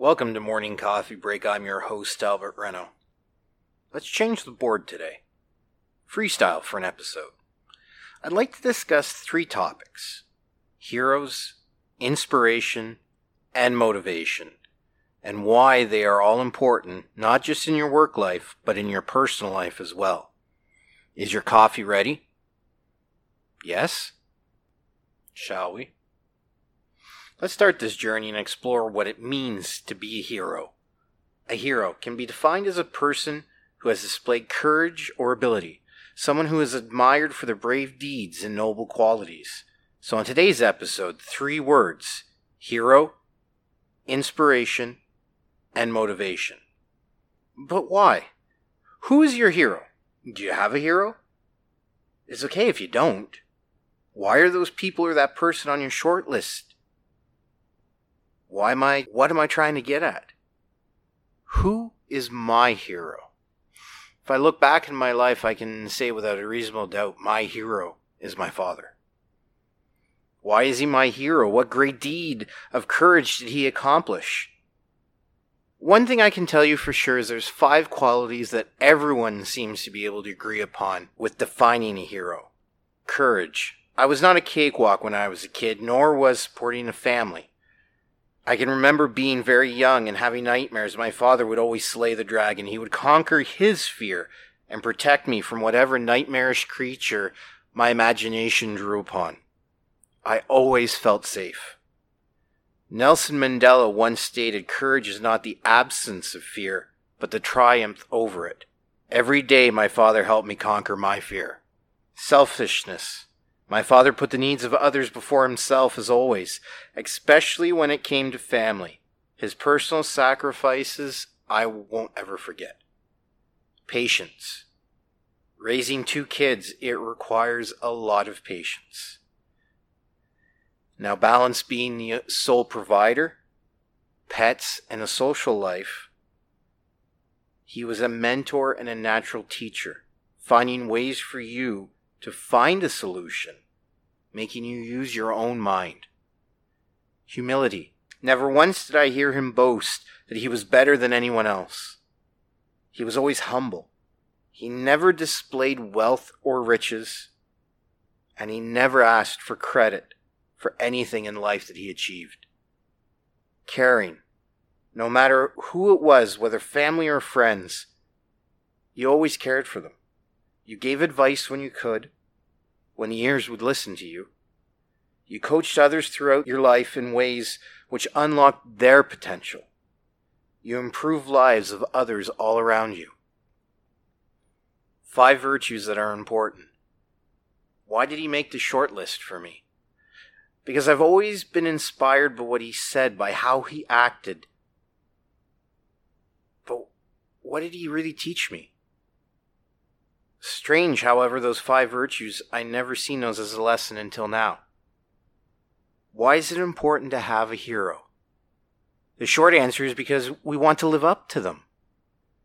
Welcome to Morning Coffee Break. I'm your host, Albert Reno. Let's change the board today. Freestyle for an episode. I'd like to discuss three topics heroes, inspiration, and motivation, and why they are all important, not just in your work life, but in your personal life as well. Is your coffee ready? Yes? Shall we? Let's start this journey and explore what it means to be a hero. A hero can be defined as a person who has displayed courage or ability, someone who is admired for their brave deeds and noble qualities. So, in today's episode, three words hero, inspiration, and motivation. But why? Who is your hero? Do you have a hero? It's okay if you don't. Why are those people or that person on your short list? Why am I, what am I trying to get at? Who is my hero? If I look back in my life, I can say without a reasonable doubt, my hero is my father. Why is he my hero? What great deed of courage did he accomplish? One thing I can tell you for sure is there's five qualities that everyone seems to be able to agree upon with defining a hero. Courage. I was not a cakewalk when I was a kid, nor was supporting a family. I can remember being very young and having nightmares. My father would always slay the dragon. He would conquer his fear and protect me from whatever nightmarish creature my imagination drew upon. I always felt safe. Nelson Mandela once stated courage is not the absence of fear, but the triumph over it. Every day my father helped me conquer my fear. Selfishness. My father put the needs of others before himself as always, especially when it came to family. His personal sacrifices I won't ever forget. Patience. Raising two kids, it requires a lot of patience. Now, balance being the sole provider, pets, and a social life, he was a mentor and a natural teacher, finding ways for you to find a solution, making you use your own mind. Humility. Never once did I hear him boast that he was better than anyone else. He was always humble. He never displayed wealth or riches, and he never asked for credit for anything in life that he achieved. Caring. No matter who it was, whether family or friends, you always cared for them. You gave advice when you could, when the ears would listen to you. You coached others throughout your life in ways which unlocked their potential. You improved lives of others all around you. Five virtues that are important. Why did he make the short list for me? Because I've always been inspired by what he said, by how he acted. But what did he really teach me? Strange, however, those five virtues, I never seen those as a lesson until now. Why is it important to have a hero? The short answer is because we want to live up to them.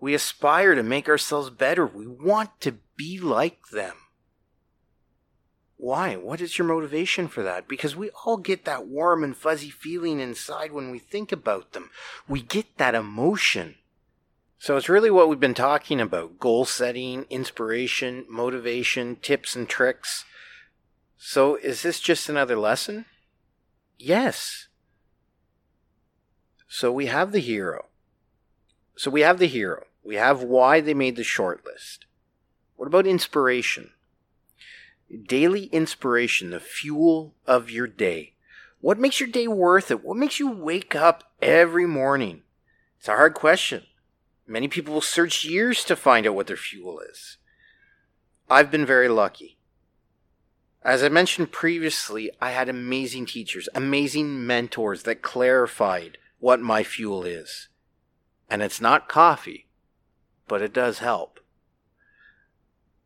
We aspire to make ourselves better. We want to be like them. Why? What is your motivation for that? Because we all get that warm and fuzzy feeling inside when we think about them. We get that emotion. So it's really what we've been talking about goal setting, inspiration, motivation, tips and tricks. So is this just another lesson? Yes. So we have the hero. So we have the hero. We have why they made the short list. What about inspiration? Daily inspiration, the fuel of your day. What makes your day worth it? What makes you wake up every morning? It's a hard question. Many people will search years to find out what their fuel is. I've been very lucky. As I mentioned previously, I had amazing teachers, amazing mentors that clarified what my fuel is. And it's not coffee, but it does help.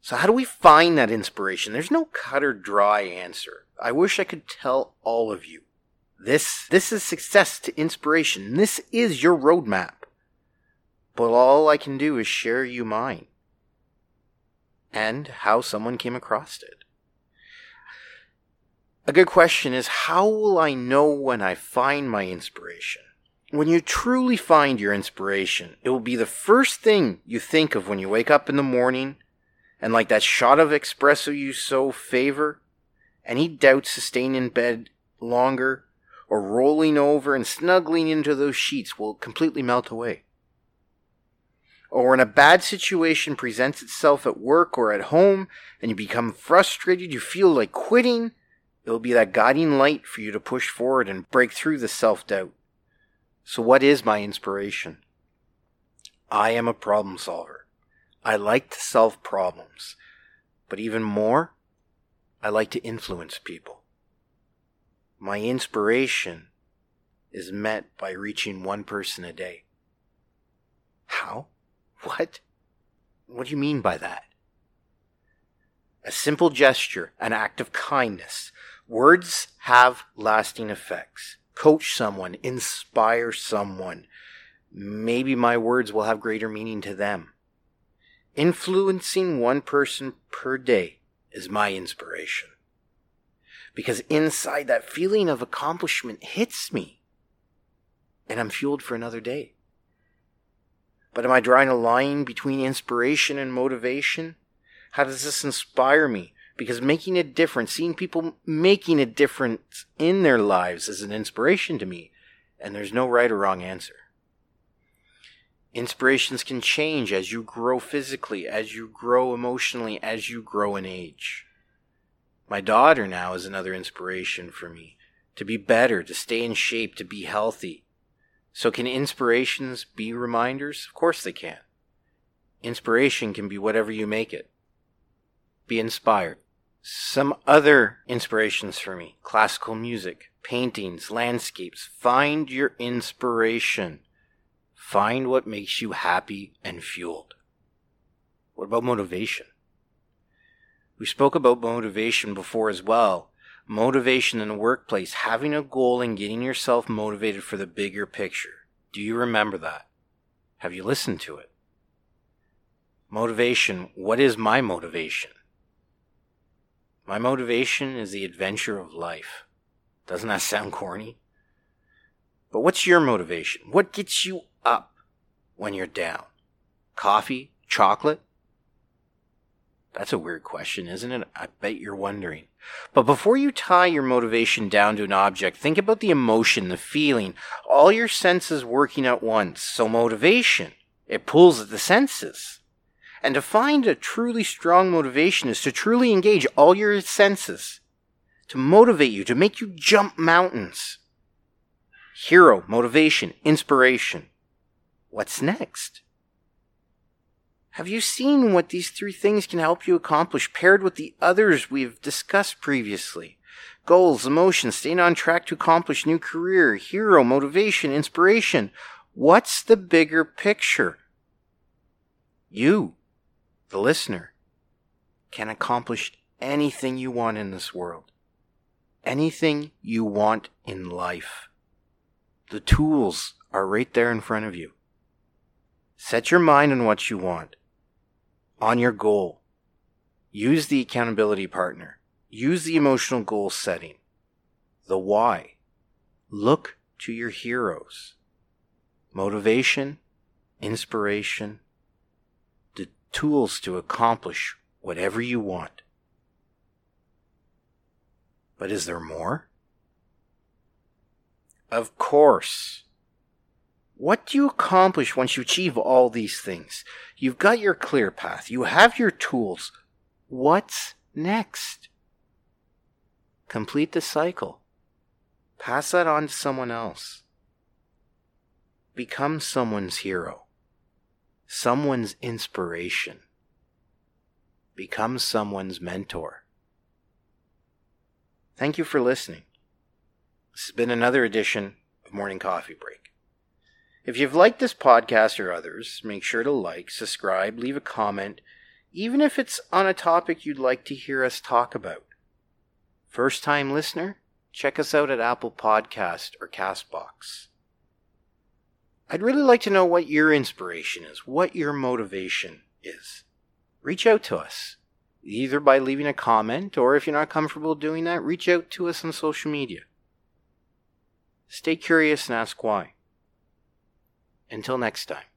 So, how do we find that inspiration? There's no cut or dry answer. I wish I could tell all of you. This, this is success to inspiration. This is your roadmap but all I can do is share you mine and how someone came across it. A good question is how will I know when I find my inspiration? When you truly find your inspiration, it will be the first thing you think of when you wake up in the morning, and like that shot of espresso you so favor, any doubts staying in bed longer or rolling over and snuggling into those sheets will completely melt away. Or when a bad situation presents itself at work or at home and you become frustrated, you feel like quitting, it will be that guiding light for you to push forward and break through the self doubt. So, what is my inspiration? I am a problem solver. I like to solve problems. But even more, I like to influence people. My inspiration is met by reaching one person a day. How? What? What do you mean by that? A simple gesture, an act of kindness. Words have lasting effects coach someone, inspire someone. Maybe my words will have greater meaning to them. Influencing one person per day is my inspiration. Because inside that feeling of accomplishment hits me and I'm fueled for another day. But am I drawing a line between inspiration and motivation? How does this inspire me? because making a difference, seeing people making a difference in their lives is an inspiration to me, and there's no right or wrong answer. Inspirations can change as you grow physically, as you grow emotionally, as you grow in age. My daughter now is another inspiration for me to be better, to stay in shape, to be healthy. So, can inspirations be reminders? Of course they can. Inspiration can be whatever you make it. Be inspired. Some other inspirations for me classical music, paintings, landscapes. Find your inspiration. Find what makes you happy and fueled. What about motivation? We spoke about motivation before as well. Motivation in the workplace, having a goal and getting yourself motivated for the bigger picture. Do you remember that? Have you listened to it? Motivation. What is my motivation? My motivation is the adventure of life. Doesn't that sound corny? But what's your motivation? What gets you up when you're down? Coffee? Chocolate? That's a weird question, isn't it? I bet you're wondering. But before you tie your motivation down to an object, think about the emotion, the feeling, all your senses working at once. So motivation, it pulls at the senses. And to find a truly strong motivation is to truly engage all your senses, to motivate you, to make you jump mountains. Hero, motivation, inspiration. What's next? Have you seen what these three things can help you accomplish paired with the others we've discussed previously? Goals, emotions, staying on track to accomplish new career, hero, motivation, inspiration. What's the bigger picture? You the listener, can accomplish anything you want in this world. Anything you want in life. The tools are right there in front of you. Set your mind on what you want, on your goal. Use the accountability partner. Use the emotional goal setting. The why. Look to your heroes. Motivation, inspiration, the tools to accomplish whatever you want. But is there more? Of course. What do you accomplish once you achieve all these things? You've got your clear path. You have your tools. What's next? Complete the cycle. Pass that on to someone else. Become someone's hero someone's inspiration, become someone's mentor. Thank you for listening. This has been another edition of Morning Coffee Break. If you've liked this podcast or others, make sure to like, subscribe, leave a comment, even if it's on a topic you'd like to hear us talk about. First time listener? Check us out at Apple Podcast or Castbox. I'd really like to know what your inspiration is, what your motivation is. Reach out to us, either by leaving a comment, or if you're not comfortable doing that, reach out to us on social media. Stay curious and ask why. Until next time.